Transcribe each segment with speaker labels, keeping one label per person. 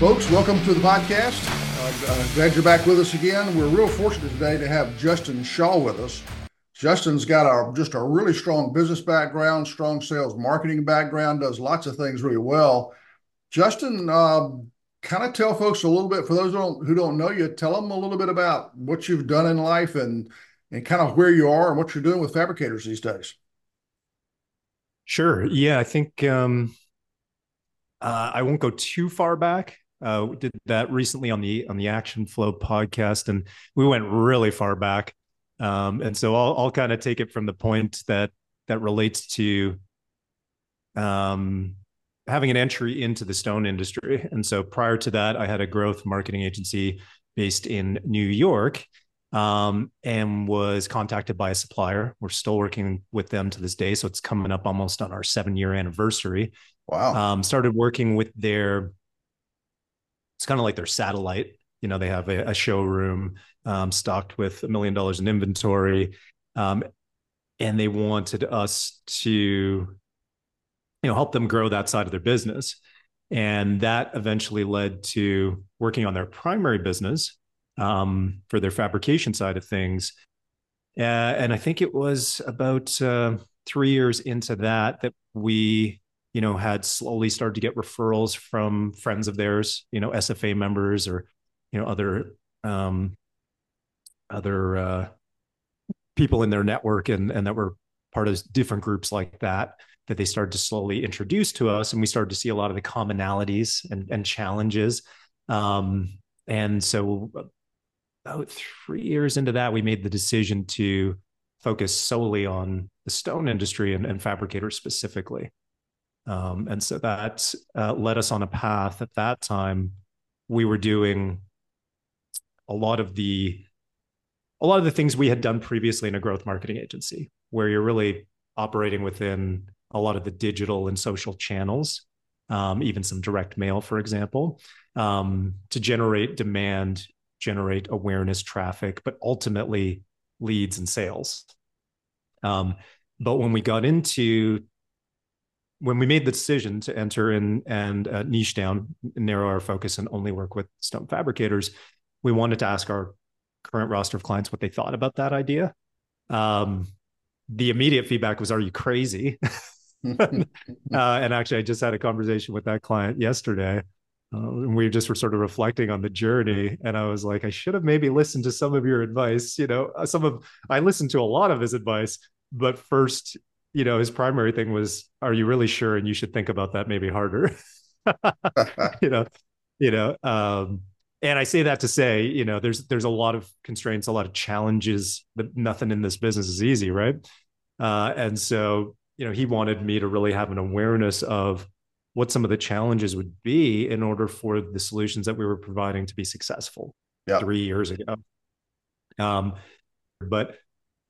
Speaker 1: Folks, welcome to the podcast. Uh, glad you're back with us again. We're real fortunate today to have Justin Shaw with us. Justin's got a, just a really strong business background, strong sales marketing background, does lots of things really well. Justin, uh, kind of tell folks a little bit, for those who don't, who don't know you, tell them a little bit about what you've done in life and, and kind of where you are and what you're doing with fabricators these days.
Speaker 2: Sure. Yeah, I think um, uh, I won't go too far back uh, did that recently on the on the Action Flow podcast, and we went really far back. Um, and so I'll I'll kind of take it from the point that that relates to um, having an entry into the stone industry. And so prior to that, I had a growth marketing agency based in New York um, and was contacted by a supplier. We're still working with them to this day. So it's coming up almost on our seven year anniversary.
Speaker 1: Wow.
Speaker 2: Um, started working with their it's kind of like their satellite. You know, they have a, a showroom um, stocked with a million dollars in inventory, um, and they wanted us to, you know, help them grow that side of their business. And that eventually led to working on their primary business um, for their fabrication side of things. Uh, and I think it was about uh, three years into that that we you know, had slowly started to get referrals from friends of theirs, you know, SFA members or, you know, other um, other uh, people in their network and and that were part of different groups like that that they started to slowly introduce to us and we started to see a lot of the commonalities and, and challenges. Um, and so about three years into that we made the decision to focus solely on the stone industry and, and fabricators specifically um, and so that uh, led us on a path at that time. We were doing a lot of the a lot of the things we had done previously in a growth marketing agency, where you're really operating within a lot of the digital and social channels, um, even some direct mail, for example, um, to generate demand, generate awareness, traffic, but ultimately leads and sales. Um, but when we got into when we made the decision to enter in and uh, niche down, narrow our focus, and only work with stone fabricators, we wanted to ask our current roster of clients what they thought about that idea. Um, the immediate feedback was, "Are you crazy?" uh, and actually, I just had a conversation with that client yesterday. Uh, and we just were sort of reflecting on the journey, and I was like, I should have maybe listened to some of your advice. You know, uh, some of I listened to a lot of his advice, but first, you know, his primary thing was, "Are you really sure?" And you should think about that maybe harder. you know, you know. Um, and I say that to say, you know, there's there's a lot of constraints, a lot of challenges. That nothing in this business is easy, right? Uh, and so, you know, he wanted me to really have an awareness of what some of the challenges would be in order for the solutions that we were providing to be successful yep. three years ago. Um, but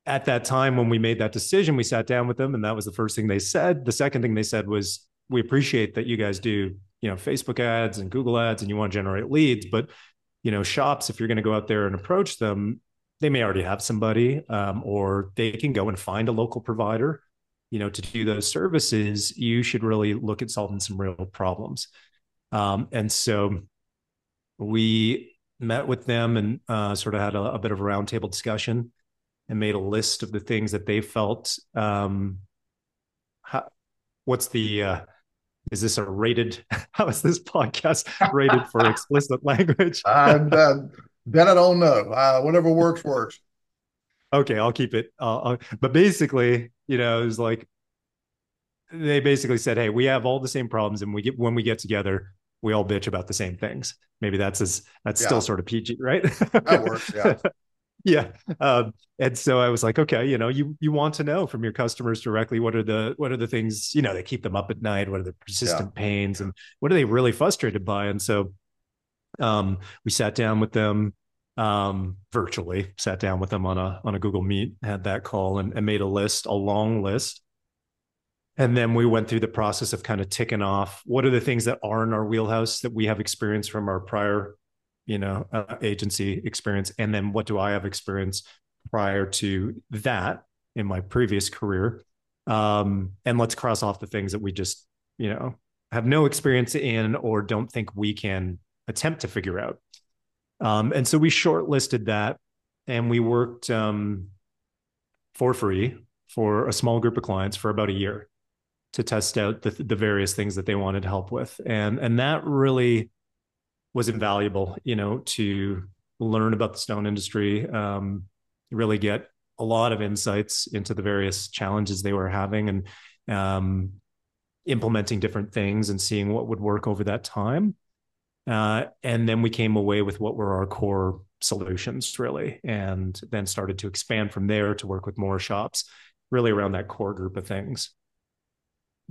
Speaker 2: at that time when we made that decision, we sat down with them, and that was the first thing they said. The second thing they said was, "We appreciate that you guys do, you know, Facebook ads and Google ads, and you want to generate leads, but you know, shops, if you're going to go out there and approach them, they may already have somebody, um, or they can go and find a local provider, you know, to do those services. You should really look at solving some real problems." Um, and so we met with them and uh, sort of had a, a bit of a roundtable discussion and made a list of the things that they felt. Um, how, what's the uh, is this a rated? How is this podcast rated for explicit language?
Speaker 1: uh, that I don't know. Uh, whatever works works.
Speaker 2: Okay, I'll keep it. Uh, but basically, you know, it was like they basically said, "Hey, we have all the same problems, and we get when we get together, we all bitch about the same things." Maybe that's as that's yeah. still sort of PG, right?
Speaker 1: that works. Yeah.
Speaker 2: yeah um, and so i was like okay you know you you want to know from your customers directly what are the what are the things you know that keep them up at night what are the persistent yeah. pains and what are they really frustrated by and so um, we sat down with them um, virtually sat down with them on a on a google meet had that call and, and made a list a long list and then we went through the process of kind of ticking off what are the things that are in our wheelhouse that we have experience from our prior you know uh, agency experience and then what do i have experience prior to that in my previous career um, and let's cross off the things that we just you know have no experience in or don't think we can attempt to figure out. Um, and so we shortlisted that and we worked um, for free for a small group of clients for about a year to test out the, the various things that they wanted help with. And, and that really was invaluable, you know, to learn about the stone industry, um, really get a lot of insights into the various challenges they were having and um, implementing different things and seeing what would work over that time. Uh, and then we came away with what were our core solutions, really, and then started to expand from there to work with more shops, really around that core group of things.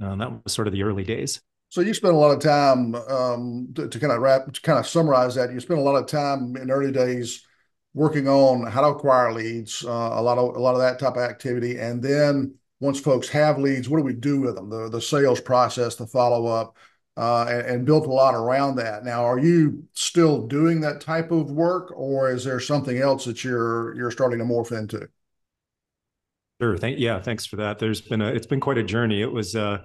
Speaker 2: Uh, that was sort of the early days.
Speaker 1: So you spent a lot of time um, to, to, kind of wrap, to kind of summarize that. You spent a lot of time in early days working on how to acquire leads, uh, a lot of a lot of that type of activity, and then once folks have leads, what do we do with them? The the sales process, the follow up, uh, and, and, built a lot around that. Now, are you still doing that type of work, or is there something else that you're you're starting to morph into?
Speaker 2: Sure. Thank yeah. Thanks for that. There's been a it's been quite a journey. It was uh,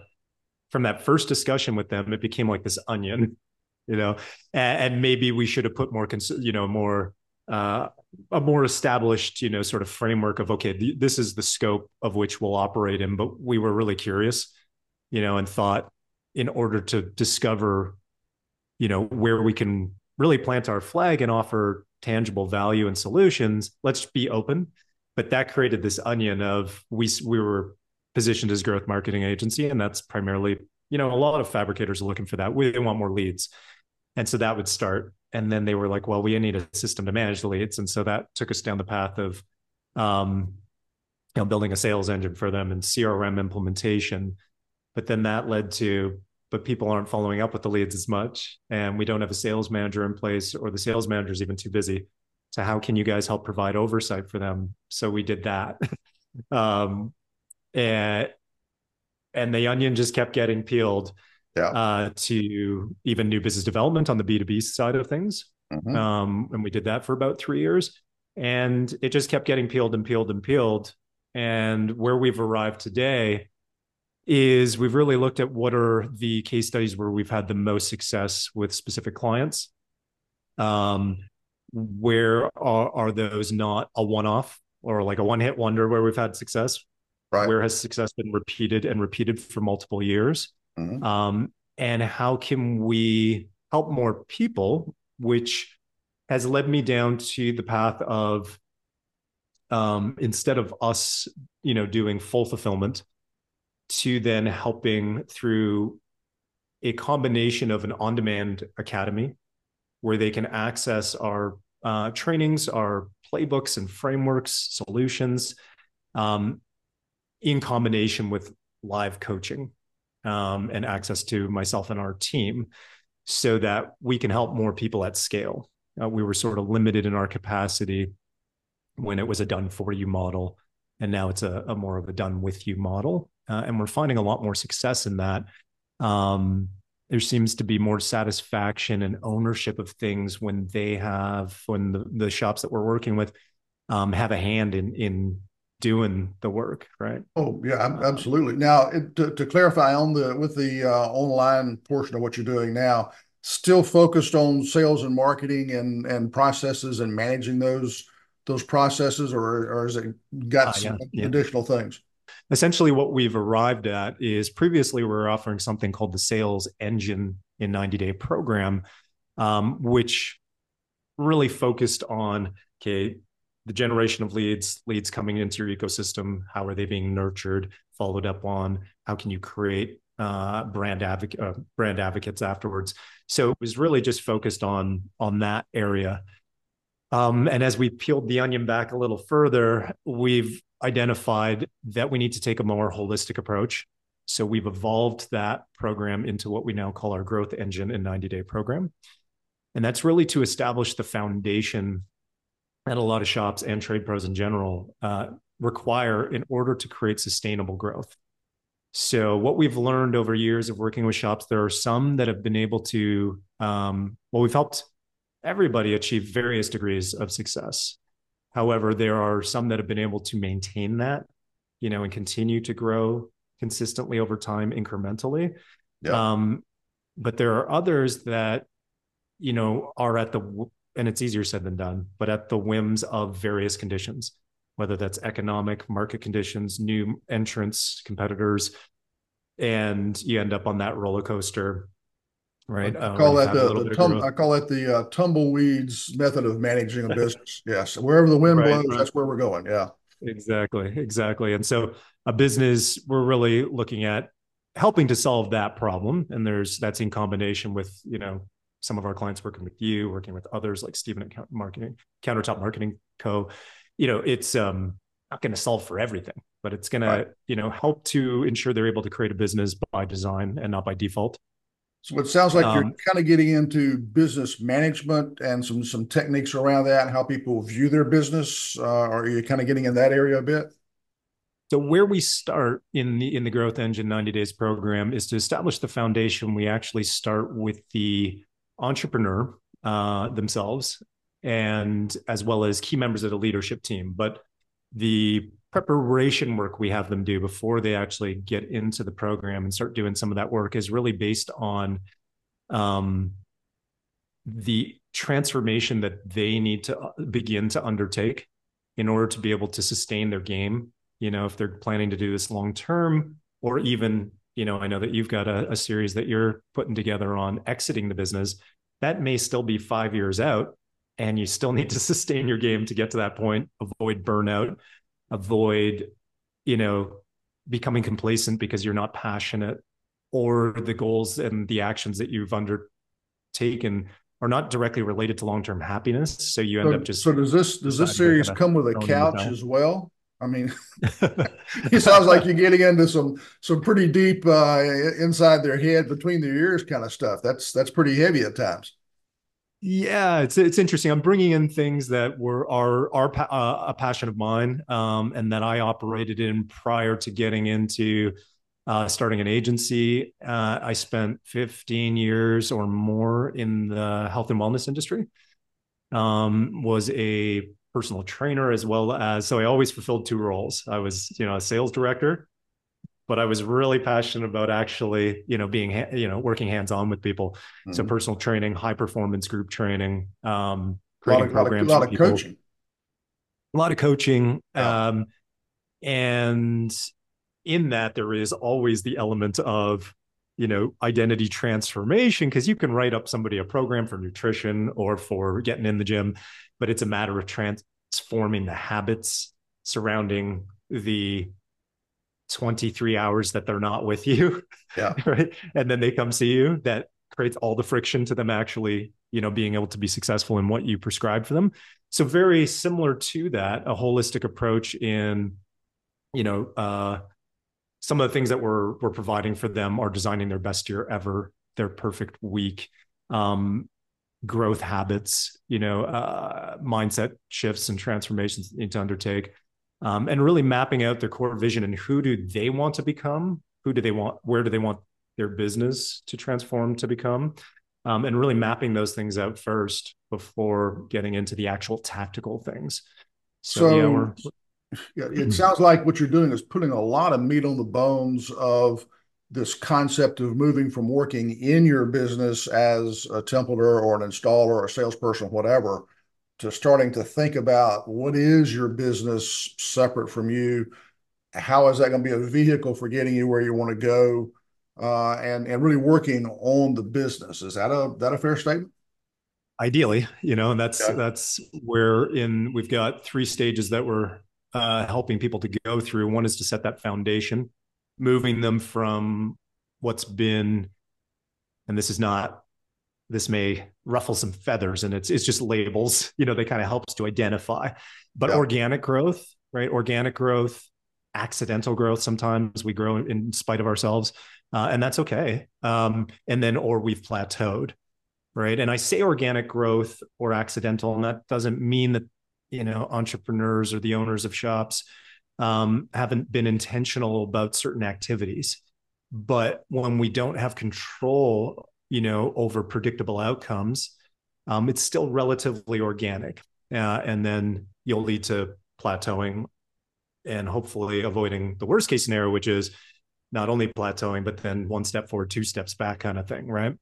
Speaker 2: from that first discussion with them, it became like this onion, you know, and, and maybe we should have put more, cons- you know, more uh, a more established, you know, sort of framework of okay, th- this is the scope of which we'll operate in. But we were really curious, you know, and thought in order to discover, you know, where we can really plant our flag and offer tangible value and solutions, let's be open. But that created this onion of we we were positioned as growth marketing agency, and that's primarily, you know, a lot of fabricators are looking for that. We want more leads, and so that would start. And then they were like, well, we need a system to manage the leads, and so that took us down the path of, um, you know, building a sales engine for them and CRM implementation but then that led to, but people aren't following up with the leads as much. And we don't have a sales manager in place, or the sales manager is even too busy. So, how can you guys help provide oversight for them? So, we did that. um, and, and the onion just kept getting peeled yeah. uh, to even new business development on the B2B side of things. Mm-hmm. Um, and we did that for about three years. And it just kept getting peeled and peeled and peeled. And where we've arrived today is we've really looked at what are the case studies where we've had the most success with specific clients. Um, where are, are those not a one-off or like a one-hit wonder where we've had success? Right. Where has success been repeated and repeated for multiple years? Mm-hmm. Um, and how can we help more people? Which has led me down to the path of um, instead of us, you know, doing full fulfillment, to then helping through a combination of an on demand academy where they can access our uh, trainings, our playbooks and frameworks, solutions um, in combination with live coaching um, and access to myself and our team so that we can help more people at scale. Uh, we were sort of limited in our capacity when it was a done for you model. And now it's a, a more of a done with you model uh, and we're finding a lot more success in that. Um, there seems to be more satisfaction and ownership of things when they have when the, the shops that we're working with um, have a hand in in doing the work right?
Speaker 1: Oh yeah absolutely. Now it, to, to, clarify on the with the uh, online portion of what you're doing now still focused on sales and marketing and and processes and managing those those processes or or has it got uh, some yeah. additional things?
Speaker 2: Essentially what we've arrived at is previously we were offering something called the sales engine in 90 day program um, which really focused on okay the generation of leads leads coming into your ecosystem how are they being nurtured followed up on how can you create uh, brand advocate uh, brand advocates afterwards so it was really just focused on on that area um, and as we peeled the onion back a little further we've identified that we need to take a more holistic approach. So we've evolved that program into what we now call our growth engine and 90 day program. And that's really to establish the foundation that a lot of shops and trade pros in general uh, require in order to create sustainable growth. So, what we've learned over years of working with shops, there are some that have been able to, um, well, we've helped everybody achieve various degrees of success. However, there are some that have been able to maintain that, you know, and continue to grow consistently over time, incrementally. Yeah. Um, but there are others that you know, are at the and it's easier said than done, but at the whims of various conditions, whether that's economic, market conditions, new entrants, competitors, and you end up on that roller coaster right?
Speaker 1: I uh, call that the, the tum- I call that the uh, tumbleweeds method of managing a business. yes, wherever the wind right, blows, that's where we're going. Yeah,
Speaker 2: exactly, exactly. And so a business, we're really looking at helping to solve that problem, and there's that's in combination with you know some of our clients working with you, working with others like Stephen at Marketing, Countertop Marketing Co. You know, it's um, not going to solve for everything, but it's going right. to you know help to ensure they're able to create a business by design and not by default.
Speaker 1: So it sounds like um, you're kind of getting into business management and some some techniques around that and how people view their business. Uh, are you kind of getting in that area a bit?
Speaker 2: So where we start in the in the Growth Engine 90 Days program is to establish the foundation. We actually start with the entrepreneur uh, themselves and as well as key members of the leadership team. But the preparation work we have them do before they actually get into the program and start doing some of that work is really based on um, the transformation that they need to uh, begin to undertake in order to be able to sustain their game you know if they're planning to do this long term or even you know i know that you've got a, a series that you're putting together on exiting the business. That may still be five years out and you still need to sustain your game to get to that point. Avoid burnout. Avoid you know becoming complacent because you're not passionate or the goals and the actions that you've undertaken are not directly related to long-term happiness. So you end
Speaker 1: so,
Speaker 2: up just
Speaker 1: so does this does this series come with a couch as well i mean it sounds like you're getting into some some pretty deep uh inside their head between their ears kind of stuff that's that's pretty heavy at times
Speaker 2: yeah, it's it's interesting. I'm bringing in things that were are are uh, a passion of mine, um, and that I operated in prior to getting into uh, starting an agency. Uh, I spent 15 years or more in the health and wellness industry. Um, was a personal trainer as well as so I always fulfilled two roles. I was you know a sales director but I was really passionate about actually, you know, being, you know, working hands on with people. Mm-hmm. So personal training, high performance group training, um, creating
Speaker 1: a lot of,
Speaker 2: programs,
Speaker 1: a lot of, a lot of coaching,
Speaker 2: a lot of coaching. Yeah. Um, and in that, there is always the element of, you know, identity transformation because you can write up somebody a program for nutrition or for getting in the gym, but it's a matter of transforming the habits surrounding the 23 hours that they're not with you.
Speaker 1: Yeah.
Speaker 2: right. And then they come see you. That creates all the friction to them actually, you know, being able to be successful in what you prescribe for them. So very similar to that, a holistic approach in, you know, uh, some of the things that we're we're providing for them are designing their best year ever, their perfect week, um, growth habits, you know, uh, mindset shifts and transformations they need to undertake um, and really mapping out their core vision and who do they want to become who do they want where do they want their business to transform to become um, and really mapping those things out first before getting into the actual tactical things.
Speaker 1: So, so yeah, we're, yeah, it sounds like what you're doing is putting a lot of meat on the bones of this concept of moving from working in your business as a templater or an installer or a salesperson, whatever, to starting to think about what is your business separate from you? How is that going to be a vehicle for getting you where you want to go uh, and and really working on the business? Is that a that a fair statement?
Speaker 2: Ideally you know and that's that's where in we've got three stages that we're uh, helping people to go through. One is to set that foundation moving them from what's been and this is not this may ruffle some feathers and it's it's just labels you know they kind of helps to identify. But yeah. organic growth right? Organic growth accidental growth sometimes we grow in spite of ourselves uh, and that's okay. Um, and then or we've plateaued right? And i say organic growth or accidental and that doesn't mean that you know entrepreneurs or the owners of shops um, haven't been intentional about certain activities but when we don't have control you know, over predictable outcomes, um, it's still relatively organic. Uh, and then you'll lead to plateauing and hopefully avoiding the worst case scenario, which is not only plateauing, but then one step forward, two steps back kind of thing, right?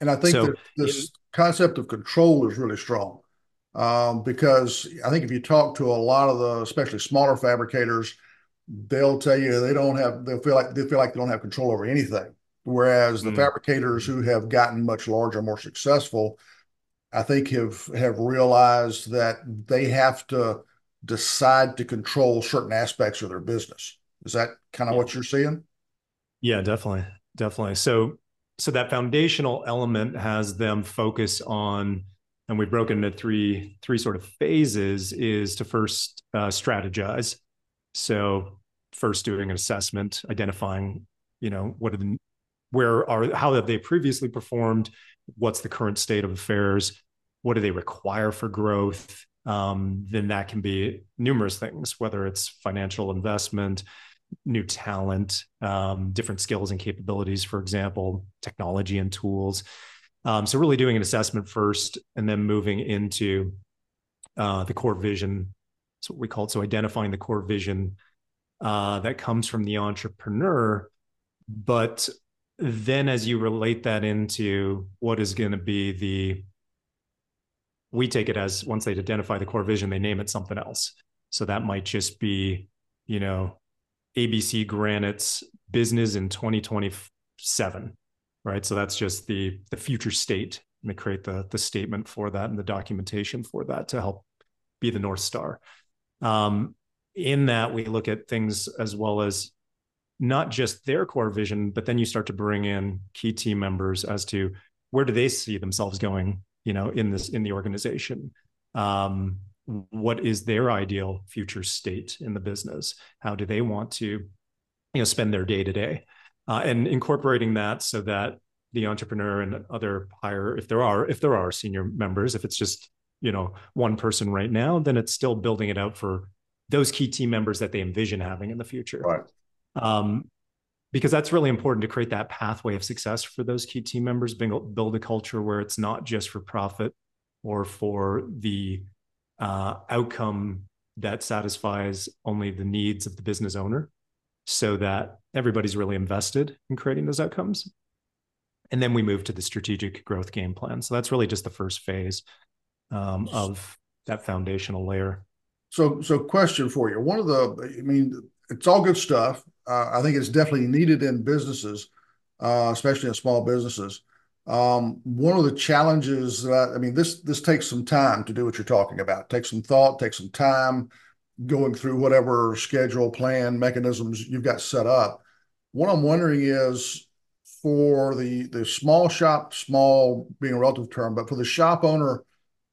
Speaker 1: And I think so, that this it, concept of control is really strong um, because I think if you talk to a lot of the, especially smaller fabricators, they'll tell you they don't have, they'll feel like they feel like they don't have control over anything. Whereas the mm. fabricators who have gotten much larger, more successful, I think have have realized that they have to decide to control certain aspects of their business. Is that kind of yeah. what you're seeing?
Speaker 2: Yeah, definitely, definitely. So, so that foundational element has them focus on, and we've broken into three three sort of phases. Is to first uh, strategize. So, first doing an assessment, identifying, you know, what are the where are how have they previously performed what's the current state of affairs what do they require for growth um, then that can be numerous things whether it's financial investment new talent um, different skills and capabilities for example technology and tools um, so really doing an assessment first and then moving into uh, the core vision. That's what we call it. So identifying the core vision uh, that comes from the entrepreneur. But then as you relate that into what is going to be the we take it as once they identify the core vision they name it something else. So that might just be you know abc granite's business in 2027 right so that's just the the future state and they create the the statement for that and the documentation for that to help be the north star um, in that we look at things as well as not just their core vision, but then you start to bring in key team members as to where do they see themselves going, you know, in this in the organization. Um, what is their ideal future state in the business? How do they want to, you know, spend their day to day, and incorporating that so that the entrepreneur and other higher, if there are, if there are senior members, if it's just you know one person right now, then it's still building it out for those key team members that they envision having in the future.
Speaker 1: Right
Speaker 2: um, because that's really important to create that pathway of success for those key team members build a culture where it's not just for profit or for the uh, outcome that satisfies only the needs of the business owner so that everybody's really invested in creating those outcomes. And then we move to the strategic growth game plan. So that's really just the first phase um, of that foundational layer.
Speaker 1: So so question for you. One of the i mean it's all good stuff. Uh, I think it's definitely needed in businesses, uh, especially in small businesses. Um, one of the challenges that I mean, this this takes some time to do what you're talking about. Take some thought, take some time, going through whatever schedule, plan, mechanisms you've got set up. What I'm wondering is for the the small shop, small being a relative term, but for the shop owner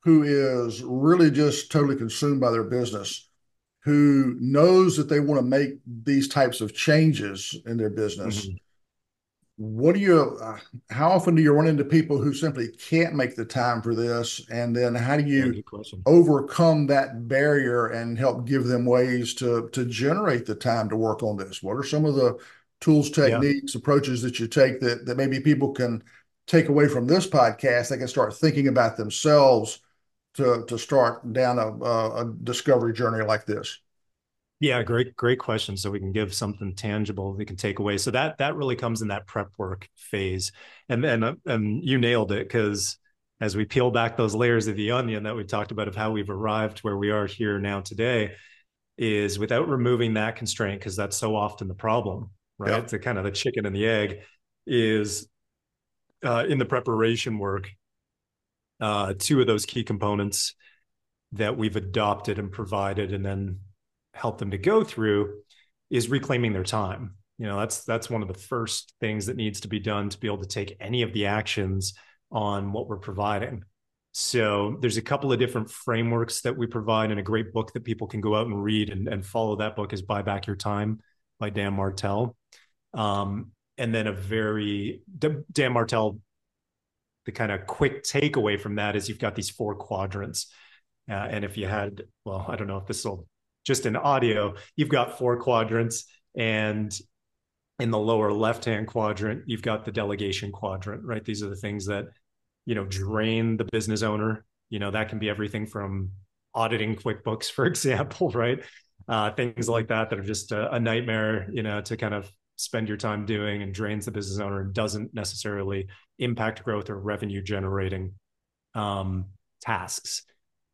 Speaker 1: who is really just totally consumed by their business who knows that they want to make these types of changes in their business. Mm-hmm. What do you, uh, how often do you run into people who simply can't make the time for this? And then how do you overcome that barrier and help give them ways to, to generate the time to work on this? What are some of the tools, techniques, yeah. approaches that you take that, that maybe people can take away from this podcast? They can start thinking about themselves to to start down a, a discovery journey like this?
Speaker 2: Yeah, great, great question. So we can give something tangible we can take away. So that that really comes in that prep work phase, and then and, and you nailed it because as we peel back those layers of the onion that we talked about of how we've arrived where we are here now today, is without removing that constraint because that's so often the problem, right? A kind of the chicken and the egg. Is uh, in the preparation work uh, two of those key components that we've adopted and provided and then help them to go through is reclaiming their time. You know that's that's one of the first things that needs to be done to be able to take any of the actions on what we're providing. So there's a couple of different frameworks that we provide and a great book that people can go out and read and, and follow that book is buy back your time by dan martell. Um, and then a very dan martell the kind of quick takeaway from that is you've got these four quadrants. Uh, and if you had, well, I don't know if this will just in audio, you've got four quadrants. And in the lower left hand quadrant, you've got the delegation quadrant, right? These are the things that, you know, drain the business owner. You know, that can be everything from auditing QuickBooks, for example, right? Uh, things like that that are just a, a nightmare, you know, to kind of spend your time doing and drains the business owner and doesn't necessarily impact growth or revenue generating um, tasks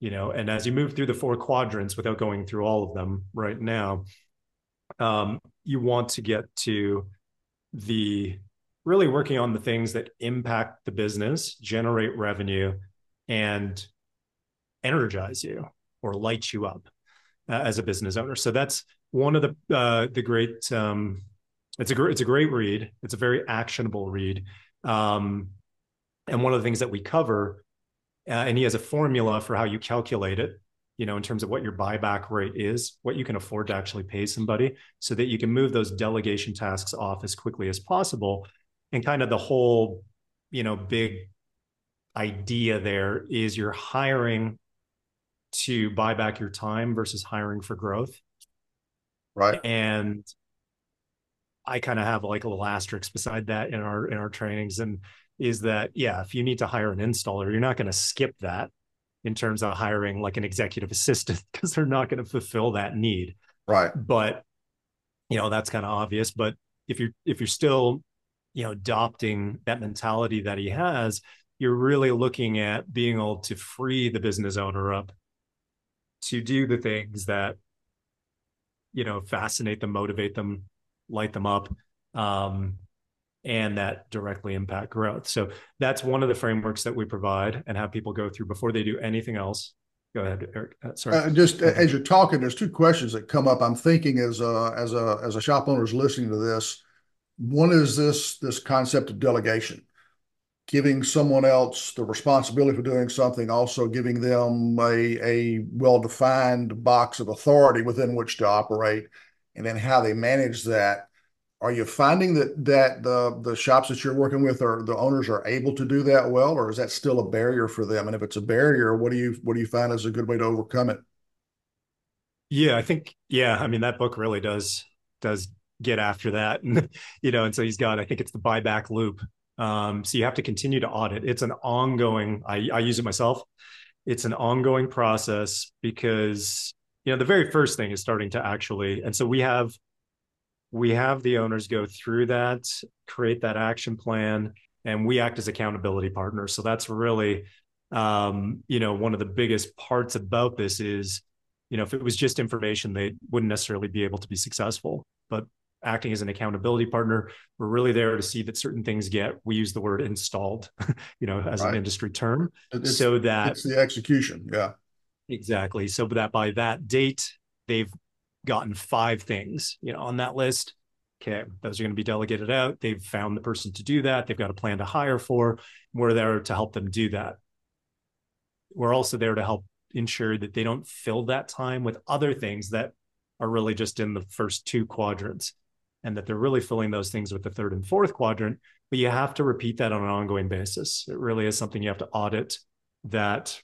Speaker 2: you know and as you move through the four quadrants without going through all of them right now um, you want to get to the really working on the things that impact the business generate revenue and energize you or light you up uh, as a business owner. So that's one of the uh, the great um, it's a great it's a great read. It's a very actionable read. Um, and one of the things that we cover uh, and he has a formula for how you calculate it you know in terms of what your buyback rate is what you can afford to actually pay somebody so that you can move those delegation tasks off as quickly as possible. And kind of the whole you know big idea there is you're hiring to buy back your time versus hiring for growth.
Speaker 1: Right.
Speaker 2: And i kind of have like a little asterisk beside that in our in our trainings. And is that yeah, if you need to hire an installer, you're not going to skip that in terms of hiring like an executive assistant because they're not going to fulfill that need.
Speaker 1: Right.
Speaker 2: But you know, that's kind of obvious, but if you're if you're still you know adopting that mentality that he has, you're really looking at being able to free the business owner up to do the things that you know fascinate them motivate them light them up um, and that directly impact growth. So that's one of the frameworks that we provide and have people go through before they do anything else. Go ahead, Eric. Uh, sorry.
Speaker 1: Uh, just as you're talking, there's two questions that come up. I'm thinking as a as a as a shop owner is listening to this. One is this this concept of delegation, giving someone else the responsibility for doing something, also giving them a a well defined box of authority within which to operate, and then how they manage that are you finding that that the the shops that you're working with or the owners are able to do that well, or is that still a barrier for them? And if it's a barrier, what do you what do you find is a good way to overcome it?
Speaker 2: Yeah, I think yeah, I mean that book really does does get after that, and you know, and so he's got I think it's the buyback loop. Um, so you have to continue to audit. It's an ongoing. I, I use it myself. It's an ongoing process because you know the very first thing is starting to actually, and so we have we have the owners go through that, create that action plan, and we act as accountability partners. So that's really, um, you know, one of the biggest parts about this is, you know, if it was just information, they wouldn't necessarily be able to be successful. But acting as an accountability partner, we're really there to see that certain things get, we use the word installed, you know, as right. an industry term,
Speaker 1: it's,
Speaker 2: so that
Speaker 1: it's the execution. Yeah.
Speaker 2: Exactly. So that by that date, they've gotten five things, you know, on that list. Okay, those are going to be delegated out. They've found the person to do that. They've got a plan to hire for. We're there to help them do that. We're also there to help ensure that they don't fill that time with other things that are really just in the first two quadrants and that they're really filling those things with the third and fourth quadrant. But you have to repeat that on an ongoing basis. It really is something you have to audit that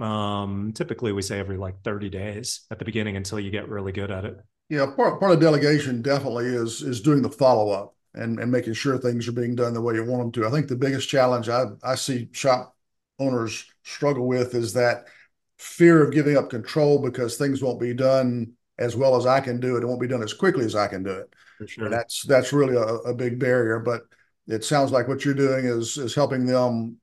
Speaker 2: um, typically, we say every like 30 days at the beginning until you get really good at it.
Speaker 1: Yeah, part part of delegation definitely is is doing the follow up and and making sure things are being done the way you want them to. I think the biggest challenge I I see shop owners struggle with is that fear of giving up control because things won't be done as well as I can do it. It won't be done as quickly as I can do it.
Speaker 2: For sure.
Speaker 1: And that's that's really a, a big barrier. But it sounds like what you're doing is is helping them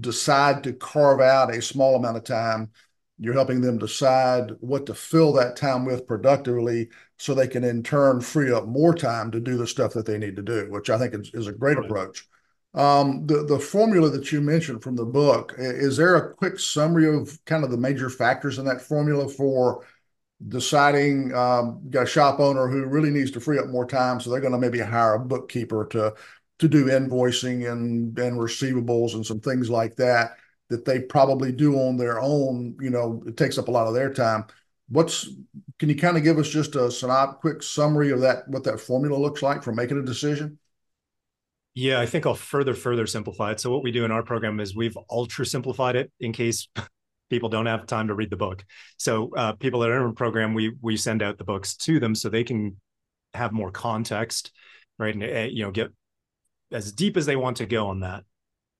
Speaker 1: decide to carve out a small amount of time, you're helping them decide what to fill that time with productively so they can in turn free up more time to do the stuff that they need to do, which I think is, is a great right. approach. Um, the, the formula that you mentioned from the book, is there a quick summary of kind of the major factors in that formula for deciding um, got a shop owner who really needs to free up more time so they're going to maybe hire a bookkeeper to to do invoicing and and receivables and some things like that that they probably do on their own you know it takes up a lot of their time. What's can you kind of give us just a synop, quick summary of that what that formula looks like for making a decision?
Speaker 2: Yeah i think i'll further further simplify it. So what we do in our program is we've ultra simplified it in case people don't have time to read the book. So uh, people that are in the program we we send out the books to them so they can have more context right? And uh, you know get as deep as they want to go on that.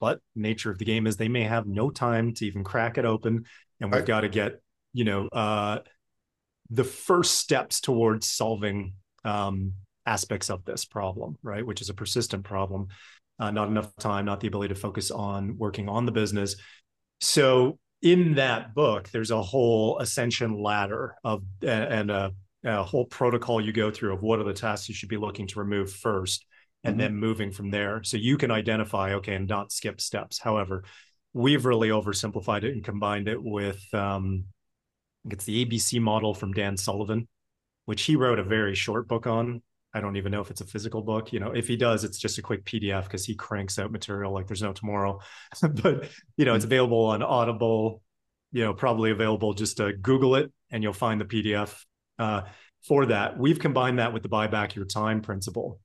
Speaker 2: But nature of the game is they may have no time to even crack it open, and we've right. got to get you know uh, the first steps towards solving um, aspects of this problem, right? Which is a persistent problem. Uh, not enough time, not the ability to focus on working on the business. So in that book, there's a whole ascension ladder of and a, a whole protocol you go through of what are the tasks you should be looking to remove first and mm-hmm. then moving from there. So you can identify, okay, and not skip steps. However, we've really oversimplified it and combined it with um, it's the ABC model from Dan Sullivan, which he wrote a very short book on. I don't even know if it's a physical book. You know, if he does, it's just a quick PDF because he cranks out material like there's no tomorrow. but you know, it's hmm. available on Audible. You know, probably available. Just to Google it, and you'll find the PDF uh, for that. We've combined that with the buy back your time principle.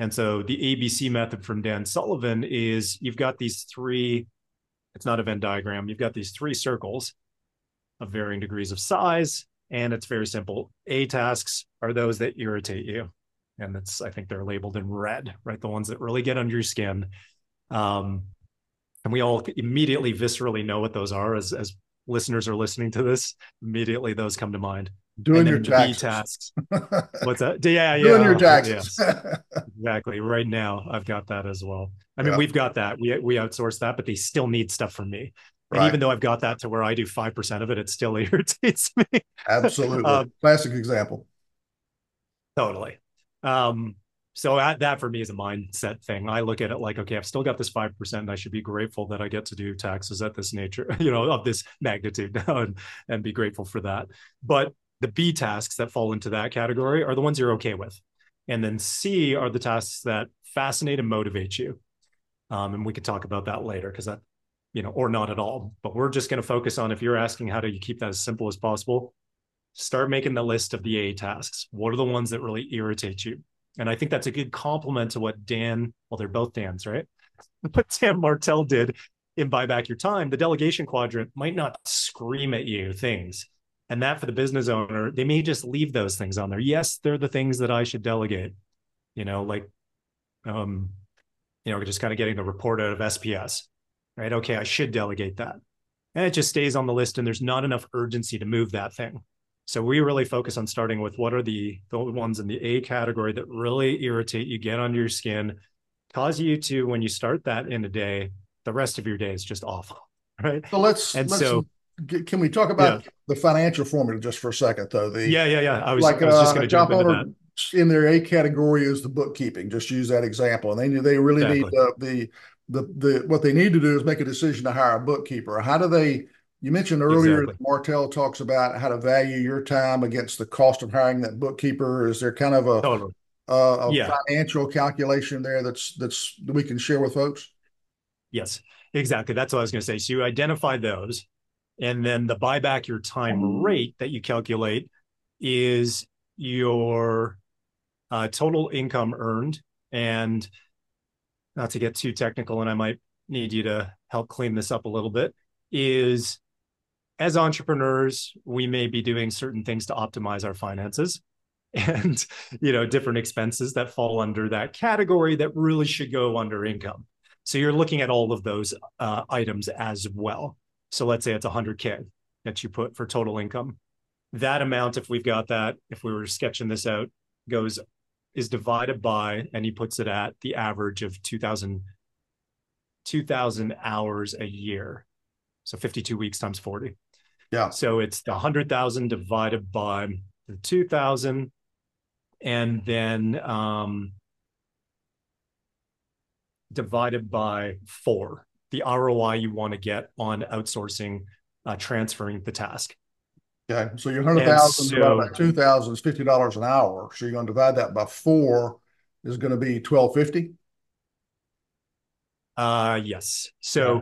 Speaker 2: And so the ABC method from Dan Sullivan is you've got these three. It's not a Venn diagram. You've got these three circles of varying degrees of size, and it's very simple. A tasks are those that irritate you and it's I think they're labeled in red, right? The ones that really get under your skin. Um, and we all immediately viscerally know what those are as as listeners are listening to this. Immediately those come to mind.
Speaker 1: Doing your taxes.
Speaker 2: tasks. What's that? Yeah, yeah.
Speaker 1: Doing your taxes.
Speaker 2: Exactly. Right now, I've got that as well. I mean, yeah. we've got that. We we outsource that, but they still need stuff from me. And right. even though I've got that to where I do five percent of it, it still irritates me.
Speaker 1: Absolutely. Um, Classic example.
Speaker 2: Totally. Um, so that, that for me is a mindset thing. I look at it like, okay, I've still got this 5% and I should be grateful that I get to do taxes at this nature, you know, of this magnitude and, and be grateful for that. But the B tasks that fall into that category are the ones you're okay with. And then C are the tasks that fascinate and motivate you. Um, and we could talk about that later because that, you know, or not at all. But we're just going to focus on if you're asking how do you keep that as simple as possible, start making the list of the A tasks. What are the ones that really irritate you? And I think that's a good complement to what Dan, well, they're both Dan's, right? What Dan Martell did in Buy Back Your Time, the delegation quadrant might not scream at you things. And that for the business owner, they may just leave those things on there. Yes, they're the things that I should delegate, you know, like, um, you know, just kind of getting the report out of SPS, right? Okay, I should delegate that. And it just stays on the list and there's not enough urgency to move that thing. So we really focus on starting with what are the the ones in the A category that really irritate you, get under your skin, cause you to when you start that in a day, the rest of your day is just awful, right?
Speaker 1: So let's and let's, so can we talk about yeah. the financial formula just for a second though? The
Speaker 2: yeah yeah yeah I was like I was just going to uh, jump into that.
Speaker 1: In their A category is the bookkeeping. Just use that example, and they they really exactly. need the, the the the what they need to do is make a decision to hire a bookkeeper. How do they you mentioned earlier exactly. that Martell talks about how to value your time against the cost of hiring that bookkeeper. Is there kind of a, totally. uh, a yeah. financial calculation there that's that's that we can share with folks?
Speaker 2: Yes, exactly. That's what I was going to say. So you identify those, and then the buy back your time mm-hmm. rate that you calculate is your uh, total income earned. And not to get too technical, and I might need you to help clean this up a little bit, is as entrepreneurs, we may be doing certain things to optimize our finances and you know different expenses that fall under that category that really should go under income. So you're looking at all of those uh, items as well. So let's say it's 100k that you put for total income. That amount, if we've got that, if we were sketching this out, goes is divided by, and he puts it at the average of 2,000 2,000 hours a year. So 52 weeks times 40.
Speaker 1: Yeah.
Speaker 2: So it's the 100,000 divided by the 2,000. And then um, divided by four, the ROI you want to get on outsourcing, uh, transferring the task.
Speaker 1: Okay. So your 100,000 so, divided by 2,000 is $50 an hour. So you're going to divide that by four is going to be 1250.
Speaker 2: Uh, yes. So yeah.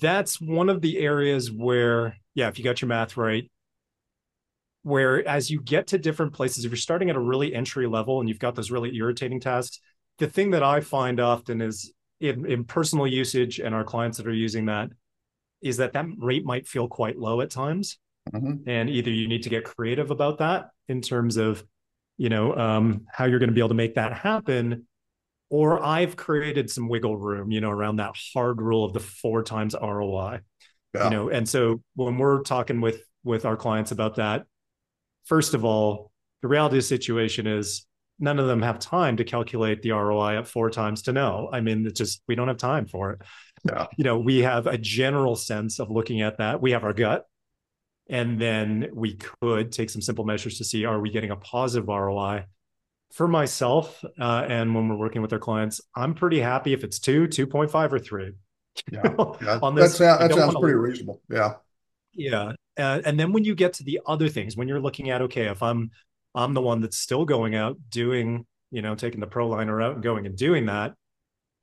Speaker 2: that's one of the areas where yeah, if you got your math right, where as you get to different places, if you're starting at a really entry level and you've got those really irritating tasks, the thing that I find often is in, in personal usage and our clients that are using that is that that rate might feel quite low at times. Mm-hmm. And either you need to get creative about that in terms of, you know, um, how you're going to be able to make that happen, or I've created some wiggle room, you know, around that hard rule of the four times ROI yeah. you know and so when we're talking with with our clients about that first of all the reality of the situation is none of them have time to calculate the ROI at four times to know. I mean, it's just we don't have time for it.
Speaker 1: Yeah.
Speaker 2: You know, we have a general sense of looking at that. We have our gut, and then we could take some simple measures to see are we getting a positive ROI. For myself, uh, and when we're working with our clients, I'm pretty happy if it's two, two point five, or three.
Speaker 1: Yeah, yeah. on this, that, that sounds pretty reasonable. Yeah,
Speaker 2: yeah. Uh, and then when you get to the other things, when you're looking at okay, if I'm I'm the one that's still going out doing, you know, taking the Proliner out and going and doing that.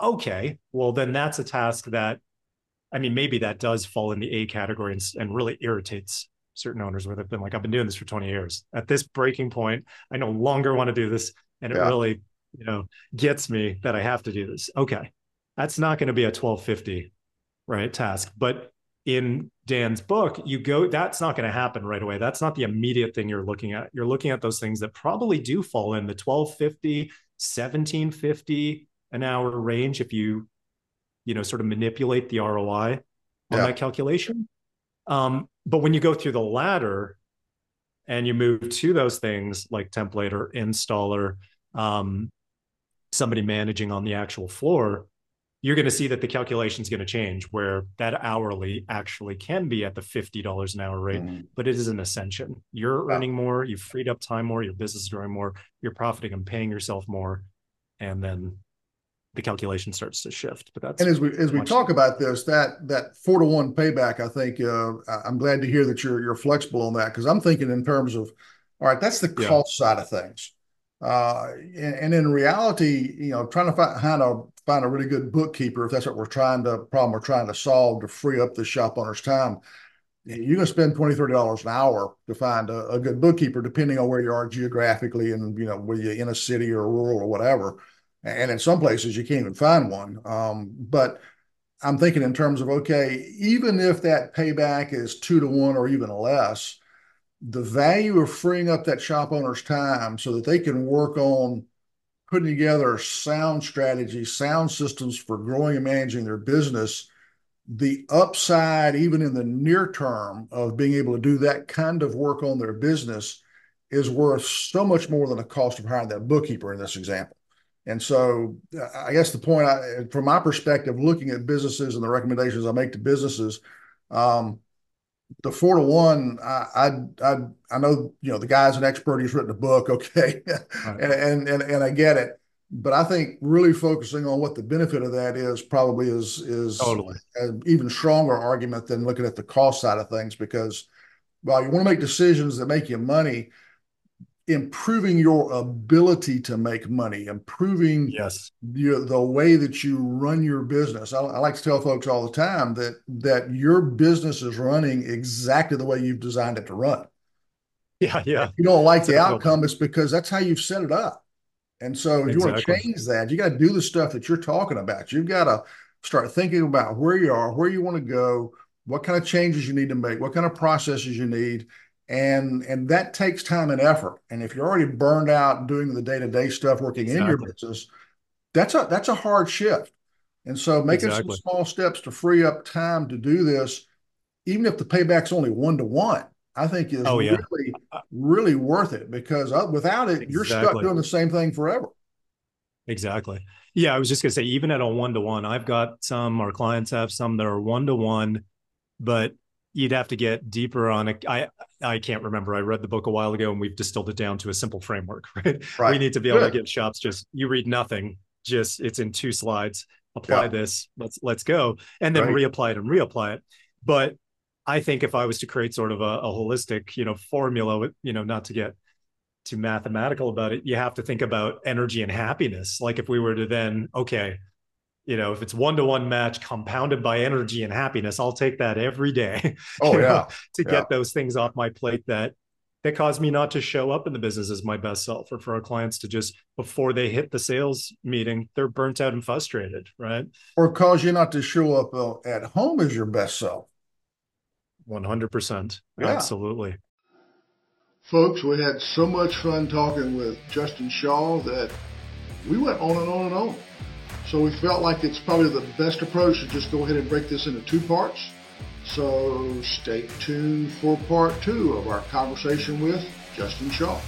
Speaker 2: Okay, well, then that's a task that, I mean, maybe that does fall in the A category and, and really irritates certain owners where they've been like, I've been doing this for 20 years. At this breaking point, I no longer want to do this. And it yeah. really, you know, gets me that I have to do this. Okay. That's not going to be a 1250 right task. But in Dan's book, you go, that's not going to happen right away. That's not the immediate thing you're looking at. You're looking at those things that probably do fall in the 1250, 1750 an hour range if you, you know, sort of manipulate the ROI on yeah. that calculation. Um, but when you go through the ladder and you move to those things like template or installer, um, somebody managing on the actual floor, you're going to see that the calculation is going to change where that hourly actually can be at the $50 an hour rate, mm-hmm. but it is an ascension. You're wow. earning more, you've freed up time more, your business is growing more, you're profiting and paying yourself more. And then the calculation starts to shift. But that's
Speaker 1: and as we as we talk about this, that that four to one payback, I think uh, I'm glad to hear that you're you're flexible on that because I'm thinking in terms of all right, that's the cost yeah. side of things. Uh, and, and, in reality, you know, trying to find how to find a really good bookkeeper if that's what we're trying to problem we're trying to solve to free up the shop owner's time. You're going to spend $20, $30 an hour to find a, a, good bookkeeper, depending on where you are geographically and, you know, whether you're in a city or rural or whatever. And in some places, you can't even find one. Um, but I'm thinking in terms of, okay, even if that payback is two to one or even less, the value of freeing up that shop owner's time so that they can work on putting together sound strategies, sound systems for growing and managing their business, the upside, even in the near term, of being able to do that kind of work on their business is worth so much more than the cost of hiring that bookkeeper in this example. And so, I guess the point, I, from my perspective, looking at businesses and the recommendations I make to businesses, um, the four to one, I, I, I know, you know, the guy's an expert. He's written a book. Okay. Right. and, and, and, and I get it. But I think really focusing on what the benefit of that is probably is, is
Speaker 2: totally
Speaker 1: an even stronger argument than looking at the cost side of things because while you want to make decisions that make you money, improving your ability to make money, improving
Speaker 2: yes
Speaker 1: your, the way that you run your business. I, I, like to tell folks all the time that that your business is running exactly the way you've designed it to run.
Speaker 2: Yeah, yeah.
Speaker 1: If you don't like the outcome, it's because that's how you've set it up. And so, if exactly. you want to change that, you got to do the stuff that you're talking about. You've got to start thinking about where you are, where you want to go, what kind of changes you need to make, what kind of processes you need, and and that takes time and effort and if you're already burned out doing the day-to-day stuff working exactly. in your business that's a that's a hard shift and so making exactly. some small steps to free up time to do this even if the payback's only one to one i think is oh, yeah. really really worth it because uh, without it exactly. you're stuck doing the same thing forever
Speaker 2: exactly yeah i was just going to say even at a one to one i've got some our clients have some that are one to one but you'd have to get deeper on it. I I can't remember. I read the book a while ago, and we've distilled it down to a simple framework. Right. right. We need to be able Good. to get shops just you read nothing. Just it's in two slides. Apply yeah. this. Let's let's go, and then right. reapply it and reapply it. But I think if I was to create sort of a, a holistic, you know, formula, you know, not to get too mathematical about it, you have to think about energy and happiness. Like if we were to then, okay, you know, if it's one to one match compounded by energy and happiness, I'll take that every day.
Speaker 1: Oh yeah, know,
Speaker 2: to
Speaker 1: yeah.
Speaker 2: get those things off my plate that that cause me not to show up in the business as my best self, or for our clients to just before they hit the sales meeting, they're burnt out and frustrated, right?
Speaker 1: Or cause you not to show up uh, at home as your best self.
Speaker 2: One hundred percent, absolutely.
Speaker 1: Folks, we had so much fun talking with Justin Shaw that we went on and on and on. So we felt like it's probably the best approach to just go ahead and break this into two parts. So stay tuned for part two of our conversation with Justin Shaw.